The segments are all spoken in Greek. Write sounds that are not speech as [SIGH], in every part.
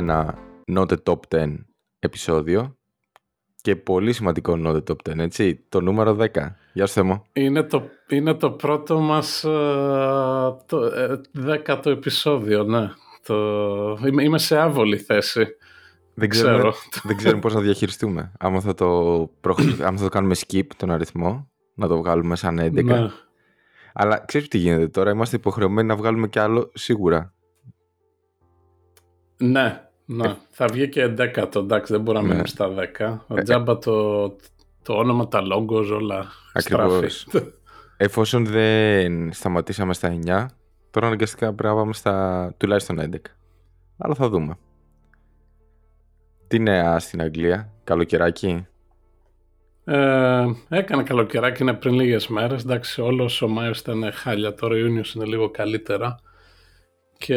ένα Not the Top 10 επεισόδιο και πολύ σημαντικό Not the Top 10, έτσι, το νούμερο 10. Γεια σου Θέμο. Είναι το, είναι το πρώτο μας uh, το, ε, δέκατο επεισόδιο, ναι. Το, είμαι, είμαι σε άβολη θέση. Δεν ξέρουμε, δεν ξέρουμε πώς να διαχειριστούμε. Άμα θα, το [CLEARS THROAT] άμα θα το κάνουμε skip τον αριθμό, να το βγάλουμε σαν 11. Ναι. Αλλά ξέρεις τι γίνεται τώρα, είμαστε υποχρεωμένοι να βγάλουμε κι άλλο σίγουρα. Ναι, ναι. θα βγει και 11 εντάξει, δεν μπορούμε να μείνουμε στα 10. Ο ε, τζάμπα το, το όνομα, τα λόγκος, όλα Ακριβώς. Εφόσον δεν σταματήσαμε στα 9, τώρα αναγκαστικά πρέπει να πάμε στα τουλάχιστον 11. Αλλά θα δούμε. Τι νέα στην Αγγλία, καλοκαιράκι; Ε, έκανε καλοκαιράκι είναι πριν λίγες μέρες. Εντάξει, όλος ο Μάιος ήταν χάλια. Τώρα ο Ιούνιος είναι λίγο καλύτερα. Και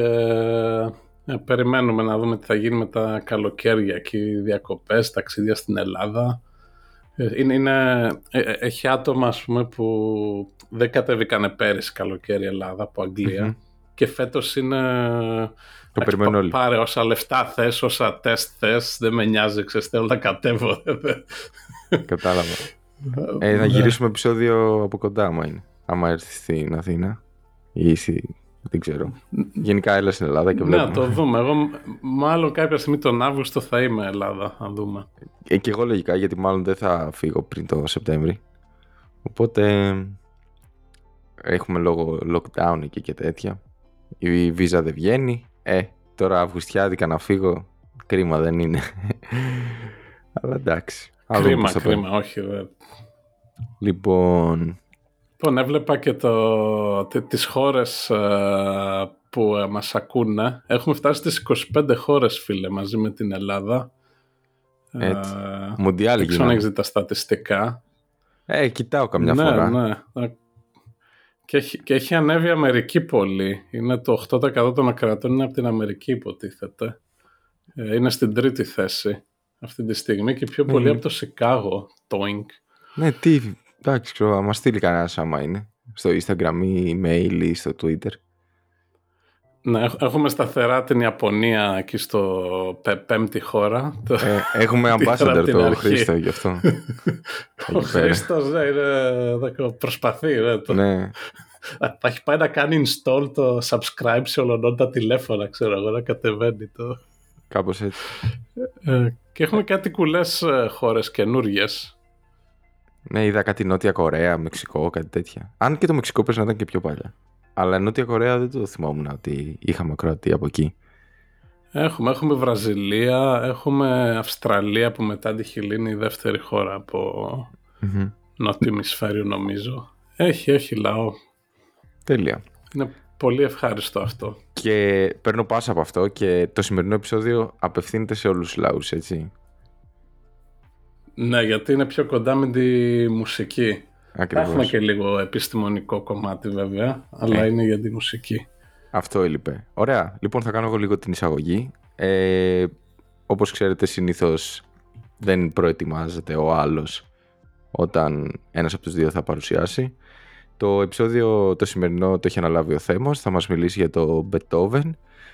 ε, περιμένουμε να δούμε τι θα γίνει με τα καλοκαίρια και οι διακοπές, ταξίδια στην Ελλάδα. Ε, είναι, είναι, ε, ε, έχει άτομα ας πούμε, που δεν κατέβηκανε πέρυσι καλοκαίρι Ελλάδα από και φέτος είναι... Το περιμένω όλοι. Πάρε όσα λεφτά θες, όσα τεστ θες, δεν με νοιάζει, ξέρεις, θέλω να κατέβω. [LAUGHS] Κατάλαβα. ε, να γυρίσουμε επεισόδιο από κοντά, άμα είναι. Άμα έρθει στην Αθήνα ή δεν ξέρω. Γενικά έλα στην Ελλάδα και βλέπουμε. Ναι, το δούμε. Εγώ μάλλον κάποια στιγμή τον Αύγουστο θα είμαι Ελλάδα, να δούμε. Ε, και εγώ λογικά, γιατί μάλλον δεν θα φύγω πριν το Σεπτέμβρη. Οπότε έχουμε λόγω lockdown εκεί και τέτοια. Η βίζα δεν βγαίνει. Ε, τώρα Αυγουστιάδικα να φύγω. Κρίμα δεν είναι. [LAUGHS] Αλλά εντάξει. Κρίμα, κρίμα, όχι. Δε. Λοιπόν, Λοιπόν, έβλεπα και το, τις χώρες ε, που ε, μας ακούνε. Έχουμε φτάσει στις 25 χώρες, φίλε, μαζί με την Ελλάδα. Έτσι. Μουντιάλ Δεν ξέρω αν έχεις δει τα στατιστικά. Ε, κοιτάω καμιά ναι, φορά. Ναι, και έχει, και έχει ανέβει η Αμερική πολύ. Είναι το 8% των ακρατών είναι από την Αμερική υποτίθεται. Ε, είναι στην τρίτη θέση αυτή τη στιγμή και πιο πολύ από το Σικάγο, το Inc. Ναι, τι, Εντάξει, ξέρω, μα στείλει κανένας άμα είναι. Στο Instagram ή email ή στο Twitter. Ναι, έχουμε σταθερά την Ιαπωνία εκεί στο πέμπτη χώρα. Ε, έχουμε [LAUGHS] ambassador το Χρήστο γι' αυτό. [LAUGHS] Ο Χρήστος ναι, προσπαθεί. Ναι, το... ναι. Θα έχει πάει να κάνει install το subscribe σε όλων τα τηλέφωνα, ξέρω εγώ, να κατεβαίνει το. Κάπως έτσι. Ε, και έχουμε κάτι κουλές ε, χώρες καινούργιες ναι, είδα κάτι Νότια Κορέα, Μεξικό, κάτι τέτοια. Αν και το Μεξικό πρέπει να ήταν και πιο παλιά. Αλλά Νότια Κορέα δεν το θυμόμουν ότι είχαμε ακροατή από εκεί. Έχουμε, έχουμε Βραζιλία, έχουμε Αυστραλία που μετά τη Χιλή είναι η δεύτερη χώρα από mm-hmm. νότιο ημισφαίριο νομίζω. Έχει, έχει λαό. Τέλεια. Είναι πολύ ευχάριστο αυτό. Και παίρνω πάσα από αυτό και το σημερινό επεισόδιο απευθύνεται σε όλους τους λαούς, έτσι. Ναι, γιατί είναι πιο κοντά με τη μουσική. Ακριβώς. Έχουμε και λίγο επιστημονικό κομμάτι βέβαια, αλλά ε. είναι για τη μουσική. Αυτό έλειπε. Ωραία. Λοιπόν, θα κάνω εγώ λίγο την εισαγωγή. Ε, όπως ξέρετε, συνήθως δεν προετοιμάζεται ο άλλος όταν ένας από τους δύο θα παρουσιάσει. Το επεισόδιο το σημερινό το έχει αναλάβει ο Θέμος, θα μας μιλήσει για το Beethoven.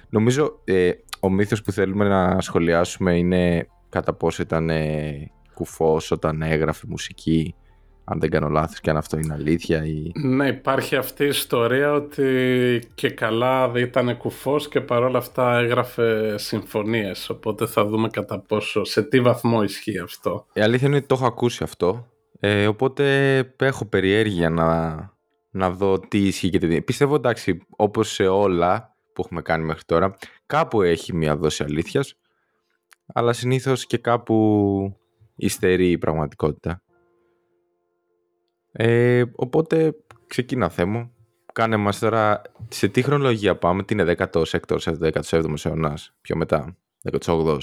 Νομίζω ε, ο μύθος που θέλουμε να σχολιάσουμε είναι κατά πόσο ήταν ε, κουφός όταν έγραφε μουσική αν δεν κάνω λάθος και αν αυτό είναι αλήθεια ή... Ναι υπάρχει αυτή η ιστορία ότι και καλά δεν ήταν κουφός και παρόλα αυτά έγραφε συμφωνίες οπότε θα δούμε κατά πόσο, σε τι βαθμό ισχύει αυτό. Η αλήθεια είναι ότι το έχω ακούσει αυτό ε, οπότε έχω περιέργεια να, να δω τι ισχύει και τι Πιστεύω εντάξει όπως σε όλα που έχουμε κάνει μέχρι τώρα κάπου έχει μια δόση αλήθειας αλλά συνήθως και κάπου υστερεί η πραγματικότητα. Ε, οπότε ξεκινά θέμα. Κάνε μας τώρα σε τι χρονολογία πάμε, τι είναι 16ο, 17ο αιώνας, πιο μετά, 18ο.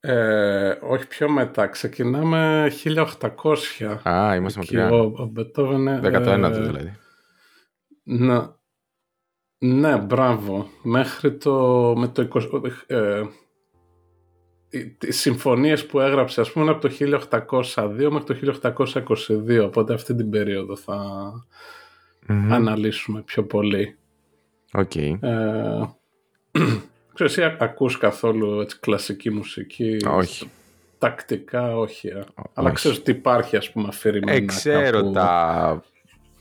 Ε, όχι πιο μετά, ξεκινάμε 1800. Α, είμαστε μακριά. Ο, ο Μπετόβεν, 19ο ε, δηλαδή. Ναι, ναι, μπράβο. Μέχρι το, με το 20, ε, οι συμφωνίες που έγραψε ας πούμε είναι από το 1802 μέχρι το 1822 οπότε αυτή την περίοδο θα αναλύσουμε πιο πολύ. Οκ. Okay. Ε, [CLEARS THROAT] ξέρεις, εσύ ακούς καθόλου έτσι, κλασική μουσική. Όχι. Τακτικά όχι. Ε. Αλλά ξέρεις ότι υπάρχει ας πούμε αφηρημένα. Ε, ξέρω κάπου... τα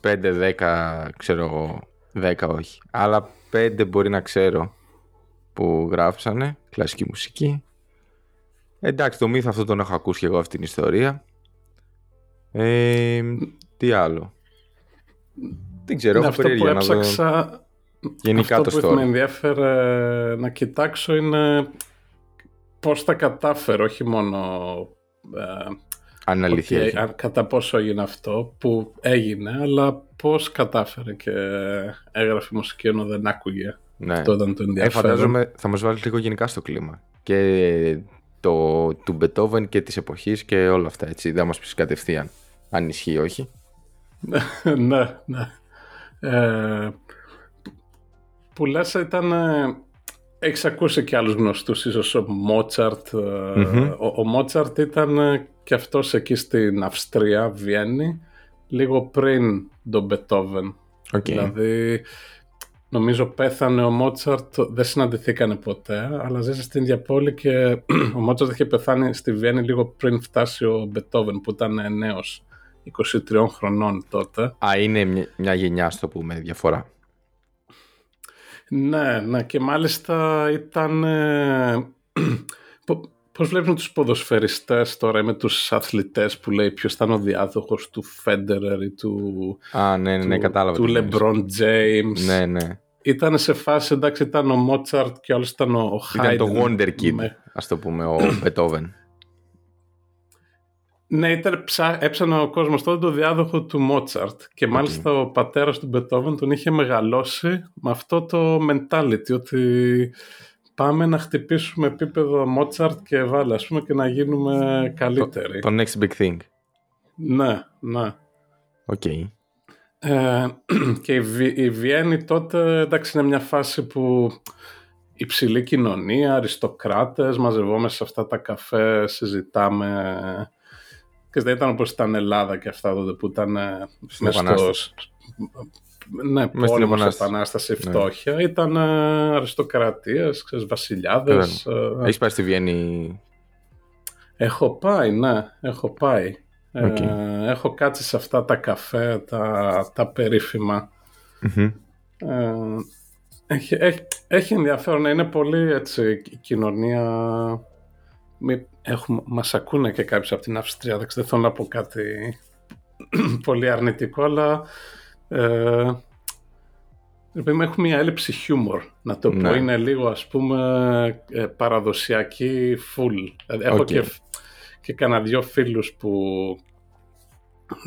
5-10 ξέρω εγώ 10 όχι. Αλλά 5 μπορεί να ξέρω που γράψανε κλασική μουσική. Εντάξει, το μύθο αυτό τον έχω ακούσει και εγώ αυτήν την ιστορία. Ε, τι άλλο; Δεν ξέρω, έχω περιέργεια να δω. Γενικά αυτό το που με ενδιαφέρε να κοιτάξω είναι πώς τα κατάφερε, όχι μόνο ε, αν αλήθεια κατά πόσο έγινε αυτό που έγινε, αλλά πώς κατάφερε και έγραφε μουσική ενώ δεν άκουγε. Ναι. Αυτό ήταν το ε, ενδιαφέρον. Ε, φαντάζομαι θα μας βάλεις λίγο γενικά στο κλίμα. Και το, του Μπετόβεν και της εποχής και όλα αυτά, έτσι. Δεν μας πεις κατευθείαν αν ισχύει όχι. [LAUGHS] ναι, ναι. Ε, που λες ήταν... Ε, έχεις ακούσει και άλλους γνωστούς, ίσως ο Μότσαρτ. Ε, ο, Μότσαρτ ήταν ε, και αυτός εκεί στην Αυστρία, Βιέννη, λίγο πριν τον Μπετόβεν. Okay. Δηλαδή, νομίζω πέθανε ο Μότσαρτ, δεν συναντηθήκανε ποτέ, αλλά ζήσε στην ίδια πόλη και [CLEARS THROAT] ο Μότσαρτ είχε πεθάνει στη Βιέννη λίγο πριν φτάσει ο Μπετόβεν που ήταν νέος, 23 χρονών τότε. Α, είναι μια γενιά, στο πούμε, διαφορά. Ναι, ναι, και μάλιστα ήταν... Ε, [CLEARS THROAT] πώς βλέπουν τους ποδοσφαιριστές τώρα με τους αθλητές που λέει ποιος ήταν ο διάδοχος του Φέντερερ ή του... Α, ναι, ναι, ναι κατάλαβα. Του Λεμπρόν James; Ναι, ναι. Ήταν σε φάση, εντάξει, ήταν ο Μότσαρτ και όλος ήταν ο Χάιντεν. Ήταν το Wonder Kid, με... ας το πούμε, ο [CLEARS THROAT] Μπετόβεν. Ναι, ήταν, ψά, έψαχνε ο κόσμος τότε το διάδοχο του Μότσαρτ και μάλιστα ο πατέρας του Μπετόβεν τον είχε μεγαλώσει με αυτό το mentality ότι πάμε να χτυπήσουμε επίπεδο Μότσαρτ και βάλε ας πούμε και να γίνουμε καλύτεροι. Το, next big thing. Ναι, ναι. Οκ. Okay. Ε, [CLEARS THROAT] και η, η Βιέννη τότε εντάξει είναι μια φάση που υψηλή κοινωνία, αριστοκράτες, μαζευόμαστε σε αυτά τα καφέ, συζητάμε και δεν ήταν όπως ήταν Ελλάδα και αυτά τότε που ήταν ε, μέσα στο... Ναι, πόλεμος, επανάσταση, ναι. φτώχεια. Ήταν ε, αριστοκρατίες, ξέρεις, βασιλιάδες. Ε, Έχεις πάει στη Βιέννη... Έχω πάει, ναι, έχω πάει. Okay. Ε, έχω κάτσει σε αυτά τα καφέ, τα, τα περίφημα. Mm-hmm. Ε, έχει, έχει, έχει ενδιαφέρον, είναι πολύ έτσι η κοινωνία μη, έχουμε, μας ακούνε και κάποιοι από την Αυστρία, δεν θέλω να πω κάτι [CLEARS THROAT] πολύ αρνητικό, αλλά ε, έχουμε μια έλλειψη χιούμορ, να το πω. Ναι. Είναι λίγο, ας πούμε, ε, παραδοσιακή full. Δηλαδή, έχω και, και κανένα δυο φίλους που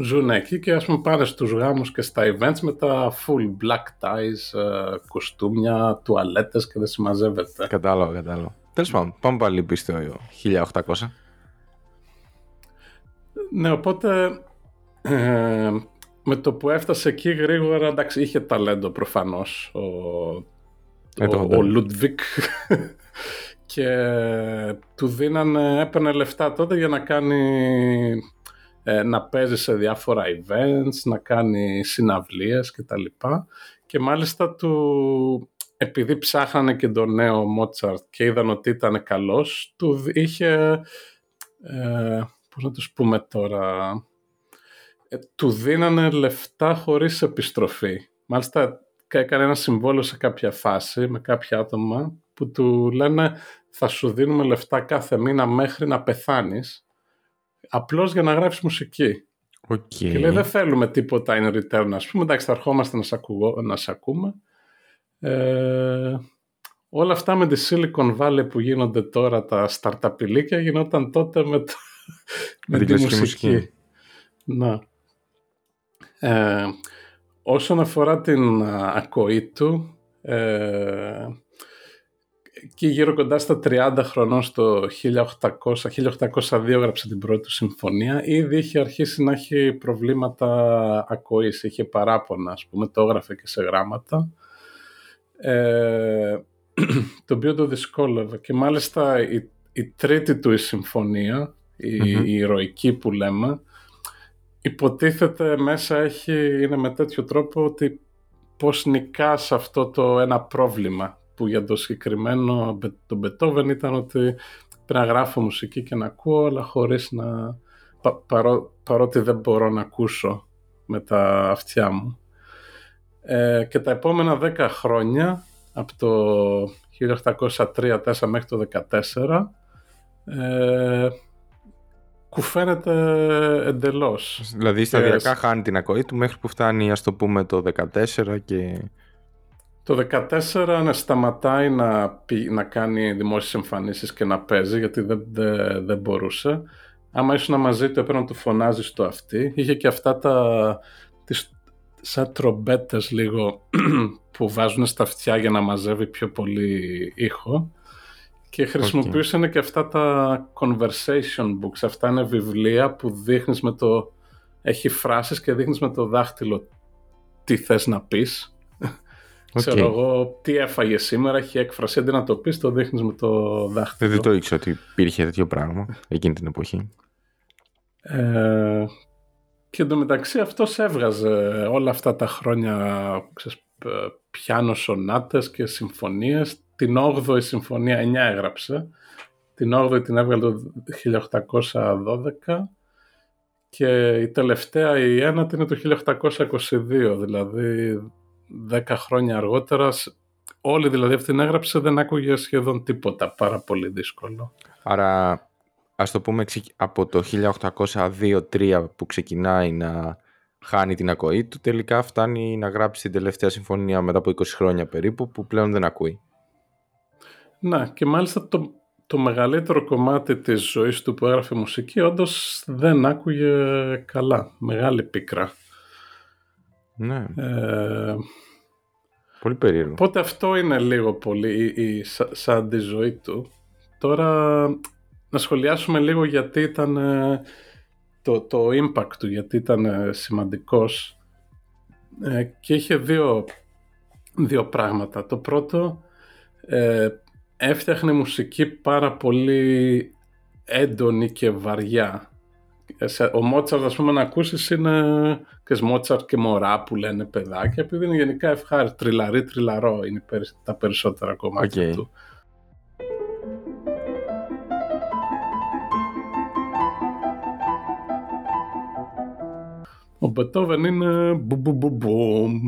ζουν εκεί και ας πούμε πάνε στους γάμους και στα events με τα full black ties, ε, κοστούμια, τουαλέτες και δεν συμμαζεύεται. Κατάλαβα, κατάλαβα. Τέλος πάντων, πάμε πάλι πίσω 1800. Ναι, οπότε ε, με το που έφτασε εκεί γρήγορα, εντάξει, είχε ταλέντο προφανώς ο, ε, ο, ο Λούντβικ και του δίνανε, έπαιρνε λεφτά τότε για να κάνει, ε, να παίζει σε διάφορα events, να κάνει συναυλίες κτλ. Και, και μάλιστα του επειδή ψάχνανε και τον νέο Μότσαρτ και είδαν ότι ήταν καλός, του είχε, ε, πώς να τους πούμε τώρα, ε, του δίνανε λεφτά χωρίς επιστροφή. Μάλιστα έκανε ένα συμβόλαιο σε κάποια φάση με κάποια άτομα που του λένε θα σου δίνουμε λεφτά κάθε μήνα μέχρι να πεθάνεις απλώς για να γράψεις μουσική. Okay. Και λέει δεν θέλουμε τίποτα in return ας πούμε, εντάξει θα ερχόμαστε να σε, να σε ακούμε ε, όλα αυτά με τη Silicon Valley που γίνονται τώρα τα σταρταπηλίκια γινόταν τότε με, το, με, τη μουσική. Να. Ε, όσον αφορά την ακοή του, ε, και γύρω κοντά στα 30 χρονών στο 1800, 1802 έγραψε την πρώτη συμφωνία. Ήδη είχε αρχίσει να έχει προβλήματα ακοής, είχε παράπονα, ας πούμε, το έγραφε και σε γράμματα. Ε, [CLEARS THROAT] το οποίο το δυσκόλευε. Και μάλιστα η τρίτη του η συμφωνία, η, mm η ηρωική που λέμε, υποτίθεται μέσα έχει, είναι με τέτοιο τρόπο ότι πώς νικάς αυτό το ένα πρόβλημα που για το συγκεκριμένο τον Μπετόβεν ήταν ότι πρέπει να γράφω μουσική και να ακούω αλλά χωρίς να παρό, παρότι δεν μπορώ να ακούσω με τα αυτιά μου. Ε, και τα επόμενα δέκα χρόνια από το 1803 μέχρι το 14 ε, κουφαίνεται εντελώς. Δηλαδή σταδιακά και... χάνει την ακοή του μέχρι που φτάνει ας το πούμε το 14 και... Το 14 να σταματάει να, να κάνει δημόσιες εμφανίσεις και να παίζει γιατί δεν, δεν, δεν μπορούσε. Άμα ήσουν μαζί του έπρεπε να του φωνάζεις στο αυτή. Είχε και αυτά τα τις, σαν τρομπέτες λίγο [CLEARS THROAT] που βάζουν στα αυτιά για να μαζεύει πιο πολύ ήχο. Και χρησιμοποιούσαν και αυτά τα conversation books. Αυτά είναι βιβλία που δείχνεις με το... Έχει φράσεις και δείχνεις με το δάχτυλο τι θες να πεις. Okay. Ξέρω εγώ τι έφαγε σήμερα, έχει έκφραση. Αντί να το πεις, το δείχνεις με το δάχτυλο. Δεν το ήξερα ότι υπήρχε τέτοιο πράγμα εκείνη την εποχή. Ε, και εντωμεταξύ αυτός έβγαζε όλα αυτά τα χρόνια ξέρεις, πιάνο σονάτες και συμφωνίες. Την 8η συμφωνία 9 έγραψε. Την 8η την έβγαλε το 1812 και η τελευταία η ένατη είναι το 1822, δηλαδή 10 χρόνια αργότερας. Όλη δηλαδή αυτή την έγραψε δεν άκουγε σχεδόν τίποτα, πάρα πολύ δύσκολο. Άρα ας το πούμε από το 1802-3 που ξεκινάει να χάνει την ακοή του, τελικά φτάνει να γράψει την τελευταία συμφωνία μετά από 20 χρόνια περίπου, που πλέον δεν ακούει. Να, και μάλιστα το, το μεγαλύτερο κομμάτι της ζωής του που έγραφε μουσική όντως δεν άκουγε καλά. Μεγάλη πίκρα. Ναι. Ε, πολύ περίεργο. Οπότε αυτό είναι λίγο πολύ η, η, σαν τη ζωή του. Τώρα να σχολιάσουμε λίγο γιατί ήταν ε, το, το impact του, γιατί ήταν ε, σημαντικός ε, και είχε δύο, δύο πράγματα. Το πρώτο, ε, έφτιαχνε μουσική πάρα πολύ έντονη και βαριά. Ο Μότσαρτ, ας πούμε, να ακούσεις είναι και Μότσαρτ και Μωρά που λένε παιδάκια, επειδή είναι γενικά ευχάριστο, τριλαρί, τριλαρό είναι τα περισσότερα κομμάτια του. Ο Μπετόβεν είναι μπουμ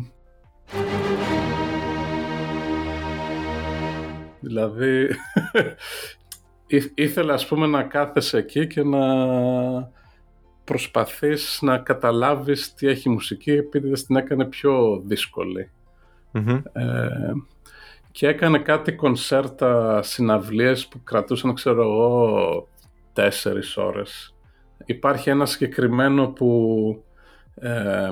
Δηλαδή [LAUGHS] ήθελε ας πούμε να κάθεσαι εκεί και να προσπαθείς να καταλάβεις τι έχει μουσική επειδή δεν την έκανε πιο δυσκολη ε, και έκανε κάτι κονσέρτα συναυλίες που κρατούσαν ξέρω εγώ τέσσερις ώρες. Υπάρχει ένα συγκεκριμένο που ε,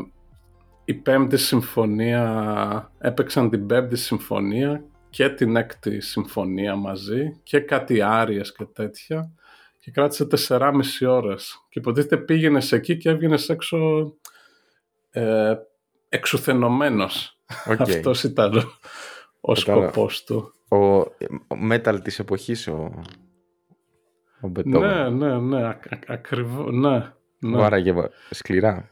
η πέμπτη συμφωνία, έπαιξαν την πέμπτη συμφωνία και την έκτη συμφωνία μαζί και κάτι άριες και τέτοια και κράτησε 4,5 ώρες και υποτίθεται πήγαινες εκεί και έβγαινες έξω ε, εξουθενωμένος. Okay. Αυτός ήταν ο, ο σκοπός του. Ο, ο metal της εποχής ο, ο Ναι, ναι, ναι, ακριβώς, ναι. ναι. Άραγε σκληρά.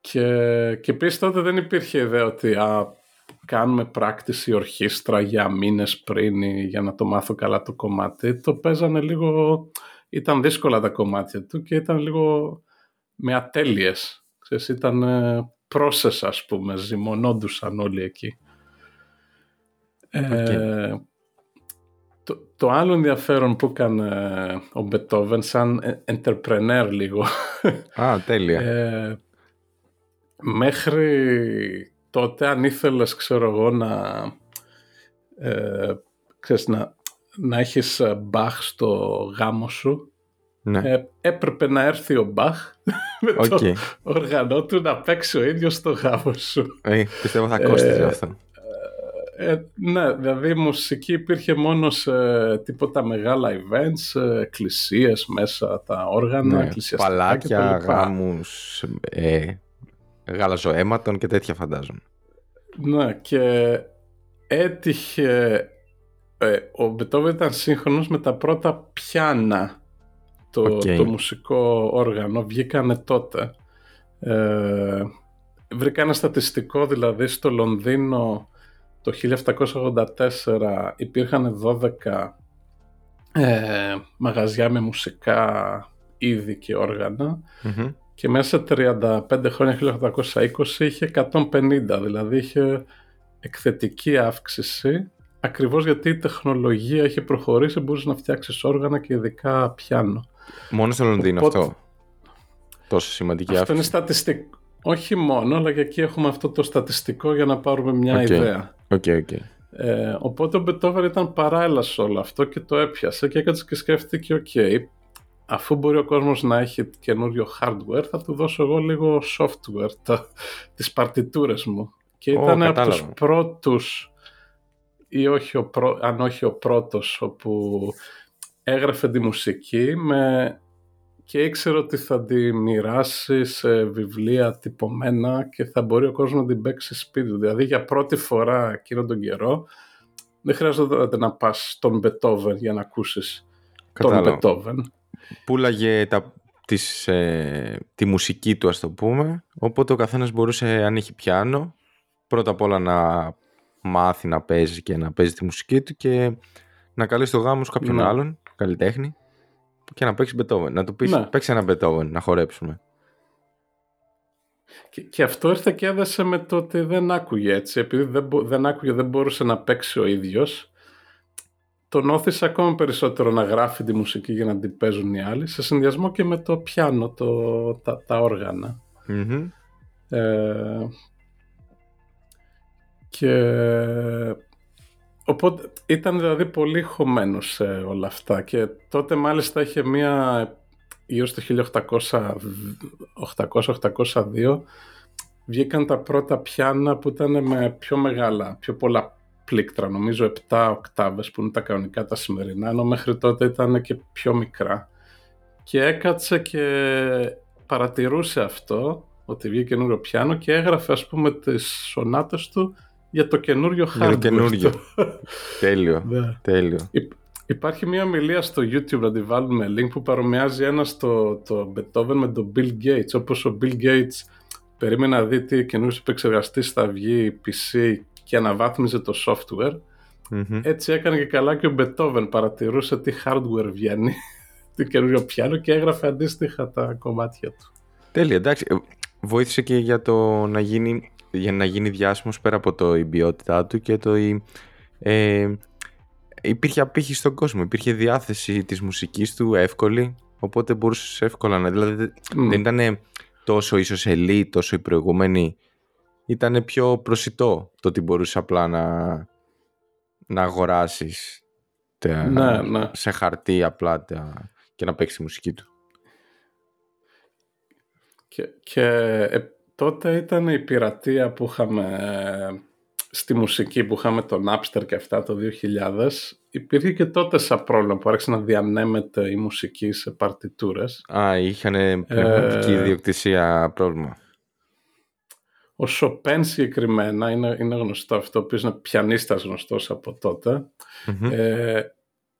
Και, και επίσης τότε δεν υπήρχε ιδέα ότι α, κάνουμε πράκτηση ορχήστρα για μήνες πριν για να το μάθω καλά το κομμάτι. Το παίζανε λίγο, ήταν δύσκολα τα κομμάτια του και ήταν λίγο με ατέλειες. Ξέρεις, ήταν πρόσες ας πούμε, ζυμωνόντουσαν όλοι εκεί. Ε, το, το άλλο ενδιαφέρον που έκανε ο Μπετόβεν σαν entrepreneur λίγο. Α, τέλεια. Ε, μέχρι τότε αν ήθελες ξέρω εγώ να, ε, ξέρεις, να, να έχεις ε, Μπαχ στο γάμο σου ναι. ε, έπρεπε να έρθει ο Μπαχ [LAUGHS] με okay. το οργανό του να παίξει ο ίδιος στο γάμο σου. Ε, πιστεύω θα κόστιζε αυτό. Ε, ναι, δηλαδή η μουσική υπήρχε μόνο σε τίποτα μεγάλα events, εκκλησίες μέσα, τα όργανα, ναι, εκκλησιαστικά Παλάκια, γάμους, ε, γαλαζοαίματων και τέτοια φαντάζομαι. Ναι, και έτυχε ε, ο Μπετόβεν ήταν σύγχρονος με τα πρώτα πιάνα. Το, Οκ. το μουσικό όργανο βγήκανε τότε. Ε, βρήκα ένα στατιστικό δηλαδή στο Λονδίνο το 1784 υπήρχαν 12 ε, μαγαζιά με μουσικά είδη και όργανα Μμμ. Και μέσα σε 35 χρόνια 1820 είχε 150 δηλαδή είχε εκθετική αύξηση ακριβώς γιατί η τεχνολογία είχε προχωρήσει μπορούσες να φτιάξεις όργανα και ειδικά πιάνο. Μόνο στο Λονδίνο Οπότε- αυτό. Τόσο σημαντική Αυτό είναι αύξηση. στατιστικό. Όχι μόνο, αλλά και εκεί έχουμε αυτό το στατιστικό για να πάρουμε μια Οκ. ιδέα. OK, OK. Ε, οπότε ο Μπετόβεν ήταν παράλληλα σε όλο αυτό και το έπιασε και έκατσε και σκέφτηκε, οκ, αφού μπορεί ο κόσμος να έχει καινούριο hardware, θα του δώσω εγώ λίγο software, τα, τις παρτιτούρες μου. Και Ω, ήταν από τους κατάλαβα. πρώτους, ή όχι ο πρω- αν όχι ο πρώτος, όπου έγραφε τη μουσική με και ήξερε ότι θα τη μοιράσει σε βιβλία τυπωμένα και θα μπορεί ο κόσμος να την παίξει σπίτι του. Δηλαδή για πρώτη φορά εκείνον τον καιρό δεν χρειάζεται να πας στον Μπετόβεν για να ακούσεις τον Κατάλαβα. Μπετόβεν. Πούλαγε τα, τις, ε, τη μουσική του, ας το πούμε. Οπότε ο καθένας μπορούσε, αν είχε πιάνο, πρώτα απ' όλα να μάθει να παίζει και να παίζει τη μουσική του και να καλέσει το γάμο σου κάποιον Ναι. άλλον, καλλιτέχνη, και να παίξει Beethoven. Να του πεις, Ναι. παίξει ένα Beethoven, να χορέψουμε. Και, και αυτό ήρθε και έδεσε με το ότι δεν άκουγε έτσι. Επειδή δεν, μπο- δεν άκουγε, δεν μπορούσε να παίξει ο ίδιος. Τον όθησε ακόμα περισσότερο να γράφει τη μουσική για να την παίζουν οι άλλοι, σε συνδυασμό και με το πιάνο, το, τα, τα όργανα. Μμμ. Ε, και οπότε ήταν δηλαδή πολύ χωμένος σε όλα αυτά και τότε μάλιστα είχε μία γύρω στο 1800-802 βγήκαν τα πρώτα πιάνα που ήταν με πιο μεγάλα, πιο πολλά πλήκτρα, νομίζω 7 οκτάβες που είναι τα κανονικά τα σημερινά, ενώ μέχρι τότε ήταν και πιο μικρά. Και έκατσε και παρατηρούσε αυτό, ότι βγήκε καινούριο πιάνο και έγραφε ας πούμε τις σονάτες του για το καινούριο hardware. Για το καινούριο. του. [LAUGHS] Τέλειο. [LAUGHS] Ναι. Τέλειο. Υ- Υπάρχει μια ομιλία στο YouTube να τη βάλουμε link που παρομοιάζει ένα στο το Beethoven με τον Bill Gates όπως ο Bill Gates περίμενε να δει τι καινούριο επεξεργαστής θα βγει PC και αναβάθμιζε το software Μμμ. έτσι έκανε και καλά και ο Beethoven παρατηρούσε τι hardware βγαίνει [LAUGHS] τι καινούριο πιάνο και έγραφε αντίστοιχα τα κομμάτια του Τέλεια, εντάξει. Ε, Βοήθησε και για το να γίνει, για να γίνει διάσημος πέρα από το η ποιότητά του και το η, ε, υπήρχε απήχηση στον κόσμο. Υπήρχε διάθεση της μουσικής του εύκολη, οπότε μπορούσες εύκολα να... Δηλαδή δεν- Μμ. δεν ήταν τόσο ίσως elite, τόσο οι προηγούμενοι. Ήταν πιο προσιτό το ότι μπορούσε απλά να, να αγοράσεις τα- Ναι, ναι. σε χαρτί απλά τα, και να παίξεις τη μουσική του. Και, και ε, τότε ήταν η πειρατεία που είχαμε ε, στη μουσική που είχαμε το Napster και αυτά το 2000 υπήρχε και τότε σαν πρόβλημα που άρχισε να διανέμεται η μουσική σε παρτιτούρες. Α, είχαν πνευματική Ε, ιδιοκτησία πρόβλημα. Ο Σοπέν συγκεκριμένα είναι, είναι γνωστό αυτό, ο οποίος είναι πιανίστας γνωστός από τότε. Μμμ. Ε,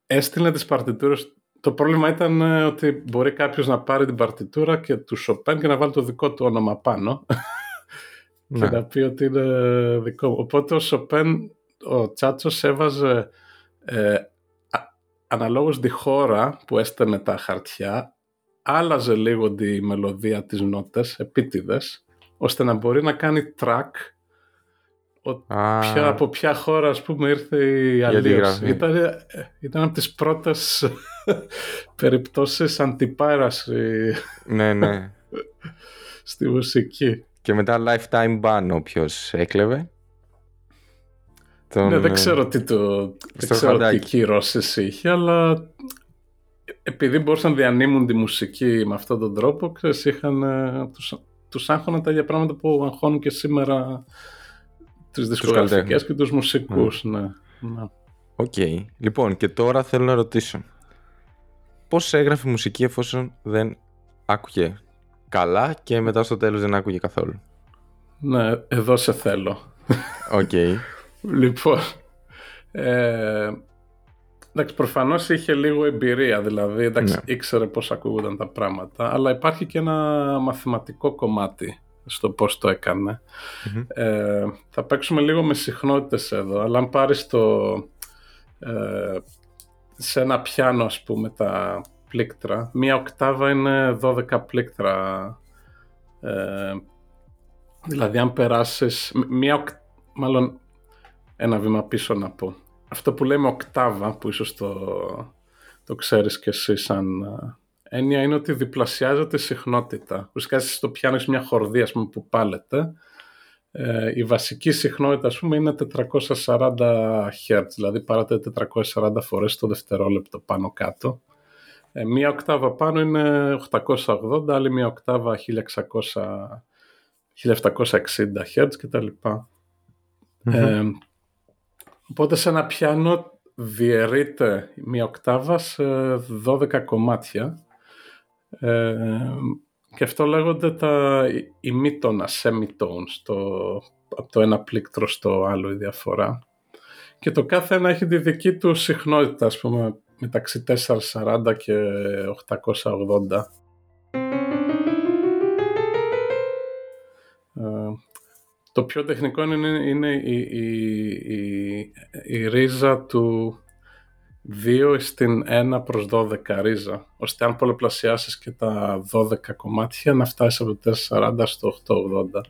έστειλε τις παρτιτούρες. Το πρόβλημα ήταν ε, ότι μπορεί κάποιος να πάρει την παρτιτούρα και του Σοπέν και να βάλει το δικό του όνομα πάνω. και Ναι. να πει ότι είναι δικό μου. Οπότε ο Σοπέν, ο Τσάτσος έβαζε ε, α, αναλόγως τη χώρα που έστελνε τα χαρτιά, άλλαζε λίγο τη μελωδία της νότες, επίτηδες, ώστε να μπορεί να κάνει track ο- Α, ποια, από ποια χώρα ας πούμε ήρθε η Για τη αλλίωση. γραφή. Ήταν, ε, ήταν από τις πρώτες [LAUGHS] περιπτώσεις αντιπάραση ναι, ναι. [LAUGHS] στη μουσική. και μετά lifetime ban όποιος έκλεβε. Τον, Ναι, δεν ε, ξέρω τι, το, δεν στο ξέρω τι χαντάκι. κυρώσεις είχε, αλλά επειδή μπορούσαν να διανέμουν τη μουσική με αυτόν τον τρόπο, ξέρεις, είχαν, ε, τους, τους άγχωναν τα ίδια πράγματα που αγχώνουν και σήμερα τις δισκογραφικές καλλιτέχνες. και τους μουσικούς. Ναι. Ναι. Οκ. Λοιπόν, και τώρα θέλω να ρωτήσω. Πώς έγραφε μουσική εφόσον δεν άκουγε καλά και μετά στο τέλος δεν άκουγε καθόλου; ναι, εδώ σε θέλω. Οκ. [LAUGHS] Λοιπόν, ε, εντάξει, προφανώς είχε λίγο εμπειρία, δηλαδή εντάξει, ναι. ήξερε πώς ακούγονταν τα πράγματα, αλλά υπάρχει και ένα μαθηματικό κομμάτι στο πώς το έκανε Ε, θα παίξουμε λίγο με συχνότητες εδώ, αλλά αν πάρεις το, ε, σε ένα πιάνο ας πούμε τα πλήκτρα, μία οκτάβα είναι 12 πλήκτρα. Ε, δηλαδή αν περάσεις, μία μάλλον ένα βήμα πίσω να πω. Αυτό που λέμε οκτάβα, που ίσως το, το ξέρεις και εσύ σαν ε, έννοια, είναι ότι διπλασιάζεται η συχνότητα. Ουσιαστικά στο πιάνο έχεις μια χορδή ας πούμε, που πάλετε. Ε, η βασική συχνότητα ας πούμε είναι 440 Hz, δηλαδή παράτε 440 φορές το δευτερόλεπτο πάνω κάτω. Ε, μία οκτάβα πάνω είναι 880, άλλη μία οκτάβα 1600, 1760 Hz κτλ. Ε, οπότε σε ένα πιάνο διαιρείται μία οκτάβα σε 12 κομμάτια ε, και αυτό λέγονται τα ημίτονα, semitones, το, από το ένα πλήκτρο στο άλλο η διαφορά. Και το κάθε ένα έχει τη δική του συχνότητα, ας πούμε, μεταξύ 440 και 880. Το πιο τεχνικό είναι, είναι η, η, η, ρίζα του 2 στην 1 προς 12 ρίζα, ώστε αν πολλαπλασιάσεις και τα 12 κομμάτια να φτάσεις από το 440 στο 880.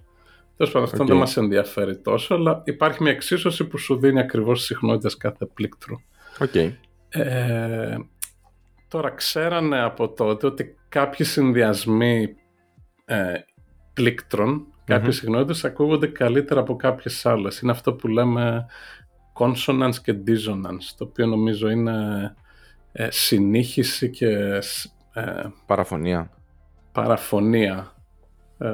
Τέλος πάντων, αυτό δεν μας ενδιαφέρει τόσο, αλλά υπάρχει μια εξίσωση που σου δίνει ακριβώς τις συχνότητες κάθε πλήκτρου. Okay. Ε, τώρα ξέρανε από τότε ότι κάποιοι συνδυασμοί ε, πλήκτρων, κάποιες mm-hmm. ακούγονται καλύτερα από κάποιες άλλες. Είναι αυτό που λέμε consonance και dissonance, το οποίο νομίζω είναι ε, συνήχιση και... Ε, παραφωνία. Παραφωνία. Ε,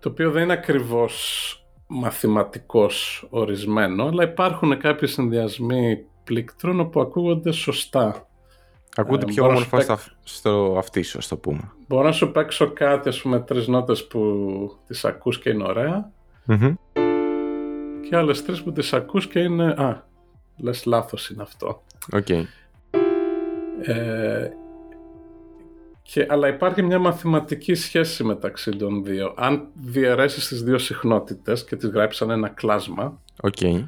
το οποίο δεν είναι ακριβώς μαθηματικός ορισμένο, αλλά υπάρχουν κάποιοι συνδυασμοί πλήκτρων όπου ακούγονται σωστά. Ακούγονται ε, πιο όμορφα παίξ... στο αυτή σου, το πούμε. Μπορώ να σου παίξω κάτι, ας πούμε, τρεις νότες που τις ακούς και είναι ωραία. Mm-hmm. Και άλλες τρεις που τις ακούς και είναι... Α, λες λάθος είναι αυτό. OK. Okay. Ε, και, αλλά υπάρχει μια μαθηματική σχέση μεταξύ των δύο. Αν διαιρέσεις τις δύο συχνότητες και τις γράψεις σαν ένα κλάσμα, okay.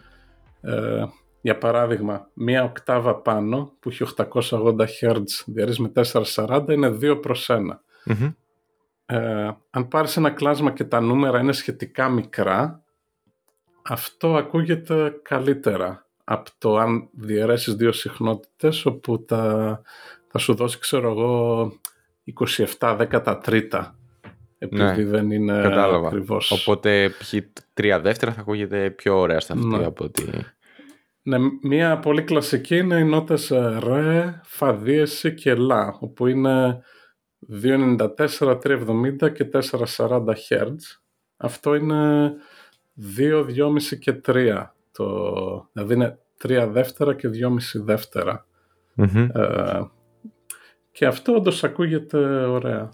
ε, για παράδειγμα, μία οκτάβα πάνω που έχει 880 Hz διαιρείς με 440 είναι 2 προς 1. Ε, αν πάρεις ένα κλάσμα και τα νούμερα είναι σχετικά μικρά, αυτό ακούγεται καλύτερα από το αν διαιρέσεις δύο συχνότητες όπου τα, θα σου δώσει, ξέρω εγώ, 27 δέκατα τρίτα επειδή ναι, δεν είναι κατάλαβα. ακριβώς. Οπότε π.χ. τρία δεύτερα θα ακούγεται πιο ωραία στα αυτή ναι. από ότι... Ναι, μία πολύ κλασική είναι οι νότες ε, ρε, φα δίεση και λα, όπου είναι 294, 370 και 440 Hz. Αυτό είναι 2, 2,5 και 3. Το, δηλαδή είναι 3 δεύτερα και 2,5 δεύτερα. Ε, και αυτό όντως ακούγεται ωραία.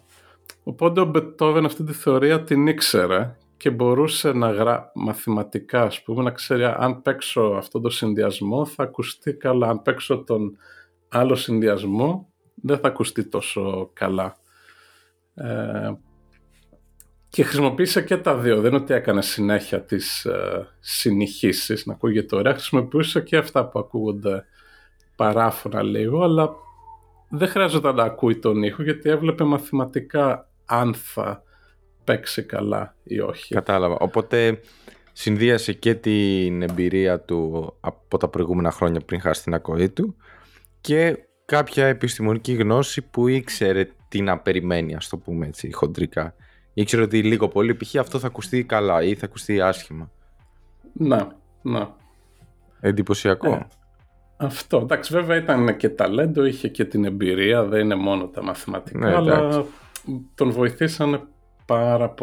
Οπότε ο Μπετόβεν αυτή τη θεωρία την ήξερε και μπορούσε να γρά... μαθηματικά, ας πούμε, να ξέρει αν παίξω αυτό το συνδυασμό θα ακουστεί καλά. Αν παίξω τον άλλο συνδυασμό δεν θα ακουστεί τόσο καλά. Ε, και χρησιμοποίησε και τα δύο. Δεν είναι ότι έκανε συνέχεια τις ε, συνηχήσεις να ακούγεται ωραία. Χρησιμοποιούσε και αυτά που ακούγονται παράφωνα λίγο, αλλά δεν χρειάζεται να ακούει τον ήχο γιατί έβλεπε μαθηματικά αν θα παίξει καλά ή όχι. Κατάλαβα. Οπότε συνδύασε και την εμπειρία του από τα προηγούμενα χρόνια πριν χάσει την ακοή του και κάποια επιστημονική γνώση που ήξερε τι να περιμένει, ας το πούμε έτσι, χοντρικά. Ήξερε ότι λίγο πολύ π.χ. αυτό θα ακουστεί καλά ή θα ακουστεί άσχημα. Να, να. Εντυπωσιακό. Ε, αυτό, εντάξει, βέβαια ήταν και ταλέντο, είχε και την εμπειρία, δεν είναι μόνο τα μαθηματικά, ναι, αλλά τον βοηθήσανε πάρα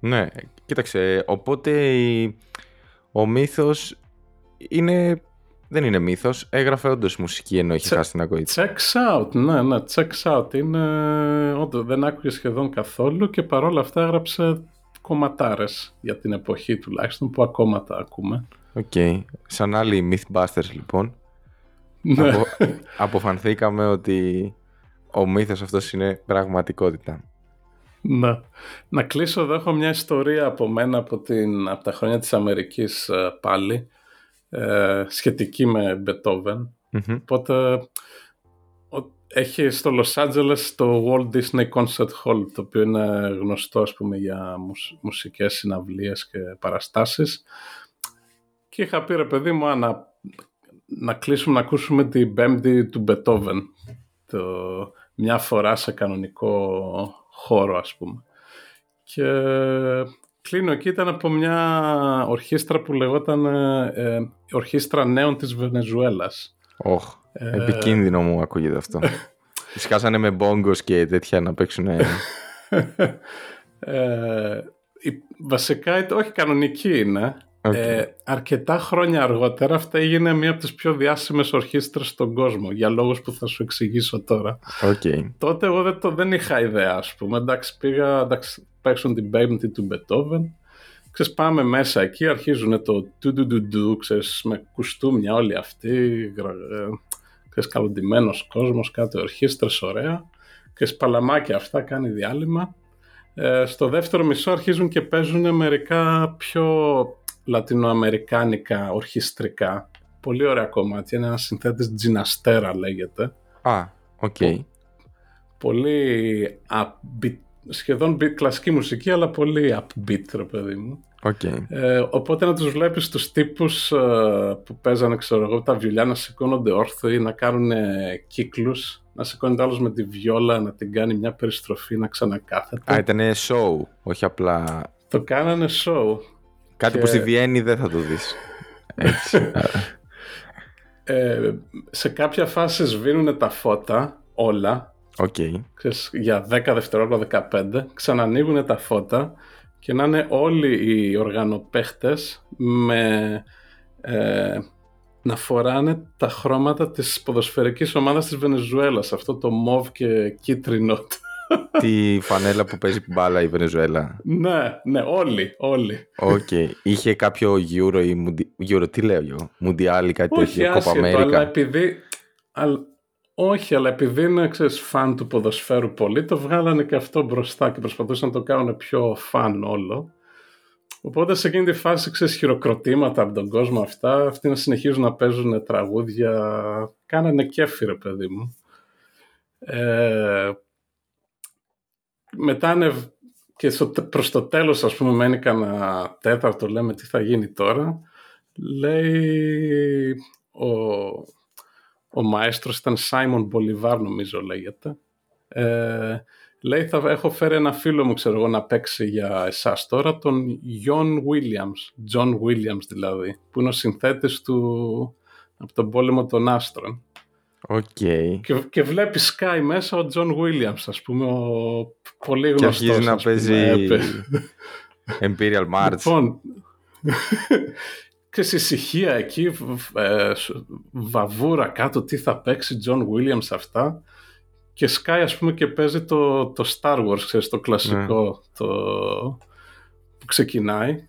Ναι, κοίταξε, οπότε ο μύθος είναι, δεν είναι μύθος, έγραφε όντως μουσική ενώ έχει χάσει την ακοή Checks out, ναι, ναι, checks out, είναι, όντως δεν άκουγε σχεδόν καθόλου και παρόλα αυτά έγραψε κομματάρες για την εποχή τουλάχιστον που ακόμα τα ακούμε. OK. Okay. Σαν άλλοι Mythbusters λοιπόν. Ναι. Απο... αποφανθήκαμε ότι ο μύθος αυτός είναι πραγματικότητα. Να. Να κλείσω εδώ έχω μια ιστορία από μένα από, την, από τα χρόνια της Αμερικής ε, πάλι ε, σχετική με Beethoven. Μμμ. Οπότε ο- έχει στο Los Angeles το Walt Disney Concert Hall το οποίο είναι γνωστό ας πούμε για μουσ- μουσικές συναυλίες και παραστάσεις και είχα πει ρε παιδί μου «Α, να, να κλείσουμε να ακούσουμε την πέμπτη του Beethoven το, μια φορά σε κανονικό χώρο ας πούμε και κλείνω εκεί ήταν από μια ορχήστρα που λεγόταν ε, ε, Ορχήστρα Νέων της Βενεζουέλας Όχ, Ε, επικίνδυνο μου ακούγεται αυτό. [LAUGHS] Τις χάσανε με μπόγκος και τέτοια να παίξουν. ε, [LAUGHS] η- βασικά ήταν- όχι κανονική είναι Οκ. Ε, αρκετά χρόνια αργότερα αυτά έγινε μία από τις πιο διάσημες ορχήστρες στον κόσμο για λόγους που θα σου εξηγήσω τώρα. Οκ. Τότε εγώ δεν, το, δεν είχα ιδέα ας πούμε. Εντάξει πήγα, εντάξει παίξουν την πέμπτη του Beethoven. Ξέρεις πάμε μέσα εκεί, αρχίζουν το του του του του, ξέρεις με κουστούμια όλοι αυτοί, γρα, ε, ξέρεις καλοντυμένος κόσμος, κάτω ορχήστρες ωραία. Και παλαμάκια αυτά κάνει διάλειμμα. Ε, στο δεύτερο μισό αρχίζουν και παίζουν μερικά πιο λατινοαμερικάνικα ορχηστρικά. Πολύ ωραία κομμάτια. Είναι ένας συνθέτης Ginastera λέγεται. Α, οκ. Πολύ upbeat, σχεδόν beat- κλασική μουσική, αλλά πολύ upbeat, ρε παιδί μου. Οκ. Ε, οπότε να τους βλέπεις τους τύπους ε, που παίζανε, ξέρω εγώ, τα βιολιά να σηκώνονται όρθιοι, να κάνουν ε, κύκλους, να σηκώνεται άλλος με τη βιόλα, να την κάνει μια περιστροφή, να ξανακάθεται. Α, ήταν show, όχι απλά... Το κάνανε show. Κάτι Και- που στη Βιέννη δεν θα το δεις. Έτσι. Ε, σε κάποια φάση σβήνουν τα φώτα, όλα, Οκ. ξέρεις, για 10 δευτερόλεπτα, 15, ξανανοίγουν τα φώτα και να είναι όλοι οι οργανοπαίχτες με, ε, να φοράνε τα χρώματα της ποδοσφαιρικής ομάδας της Βενεζουέλας, αυτό το μοβ και κίτρινο. [LAUGHS] Τη φανέλα που παίζει μπάλα η Βενεζουέλα. ναι, ναι, όλοι, όλοι. Οκ. Είχε κάποιο Euro ή Μουντι... Euro, τι λέω εγώ. Μουντιάλ ή κάτι Όχι τέτοιο. Κόπα άσχετο, αλλά Αμέρικα. επειδή... αλ- όχι, αλλά επειδή είναι ξέρεις, φαν του ποδοσφαίρου πολύ, το βγάλανε και αυτό μπροστά και προσπαθούσαν να το κάνουν πιο φαν όλο. Οπότε σε εκείνη τη φάση ξέρεις χειροκροτήματα από τον κόσμο αυτά, αυτοί να συνεχίζουν να παίζουν τραγούδια, κάνανε κέφι ρε παιδί μου. Ε, μετά είναι και στο, προς το τέλος ας πούμε μένει κανένα τέταρτο λέμε τι θα γίνει τώρα λέει ο, ο μαέστρος ήταν Σάιμον Μπολιβάρ νομίζω λέγεται. Ε, λέει θα έχω φέρει ένα φίλο μου ξέρω εγώ να παίξει για εσάς τώρα τον John Williams John Williams δηλαδή που είναι ο συνθέτης του από τον πόλεμο των άστρων Οκ. και, και βλέπεις σκάει μέσα ο John Williams ας πούμε ο πολύ Και γνωστός αρχίζει να ας πούμε, παίζει έπαι. Imperial March. Λοιπόν, [LAUGHS] και σε ησυχία εκεί, β- ε, σ- βαβούρα κάτω, τι θα παίξει John Williams αυτά. Και σκάει ας πούμε και παίζει το, το Star Wars, ξέρεις, το κλασικό το, που ξεκινάει.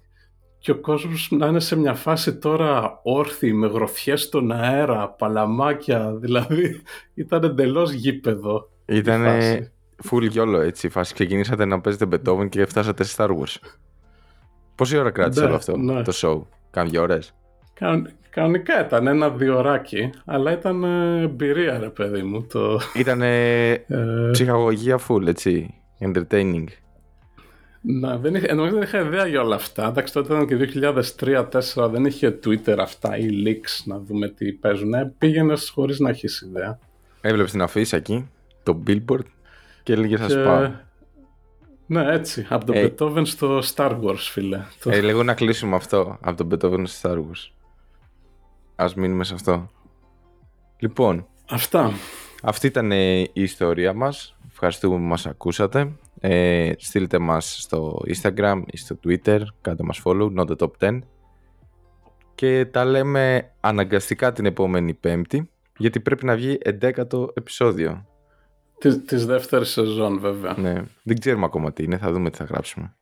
Και ο κόσμος να είναι σε μια φάση τώρα όρθιοι, με γροθιές στον αέρα, παλαμάκια, δηλαδή ήταν εντελώς γήπεδο. η Ήταν φάση. full γιόλο έτσι. η Φάση ξεκινήσατε να παίζετε Beethoven και φτάσατε σε Star Wars. Πόση ώρα κράτησε Ναι, όλο αυτό ναι. το show, Κάμια ώρες; Κανον- Κανονικά ήταν ένα διωράκι, αλλά ήταν ε, εμπειρία ρε παιδί μου. Το, Ήταν ε, ψυχαγωγία full έτσι. Entertaining. Να, δεν, είχα, εννοείς δεν είχα ιδέα για όλα αυτά. Εντάξει, τότε ήταν και 2003-2004, δεν είχε Twitter αυτά ή leaks να δούμε τι παίζουν. Ε, Πήγαινε χωρίς να έχεις ιδέα. Έβλεπες την αφίσα εκεί, το billboard και έλεγε θα Και- σου πάω. Ναι, έτσι. Από το Ε. Beethoven στο Star Wars, φίλε. Το- Ε, λέγω να κλείσουμε αυτό από τον Beethoven στο Star Wars. Ας μείνουμε σε αυτό. Λοιπόν, Αυτά. αυτή ήταν ε, η ιστορία μας. Ευχαριστούμε που μας ακούσατε. Ε, στείλτε μας στο Instagram ή στο Twitter. Κάντε μας follow, not the top 10. Και τα λέμε αναγκαστικά την επόμενη Πέμπτη. Γιατί πρέπει να βγει 11ο επεισόδιο. Της, της δεύτερης σεζόν, βέβαια. Ναι, δεν ξέρουμε ακόμα τι είναι. Θα δούμε τι θα γράψουμε.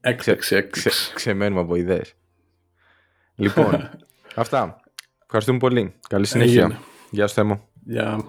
Έκπληξη, έκπληξη. ξεμένουμε από ιδέες. Λοιπόν, [LAUGHS] αυτά. Ευχαριστούμε πολύ. Καλή συνέχεια. Έγινε. Γεια σου Θέμο. Γεια.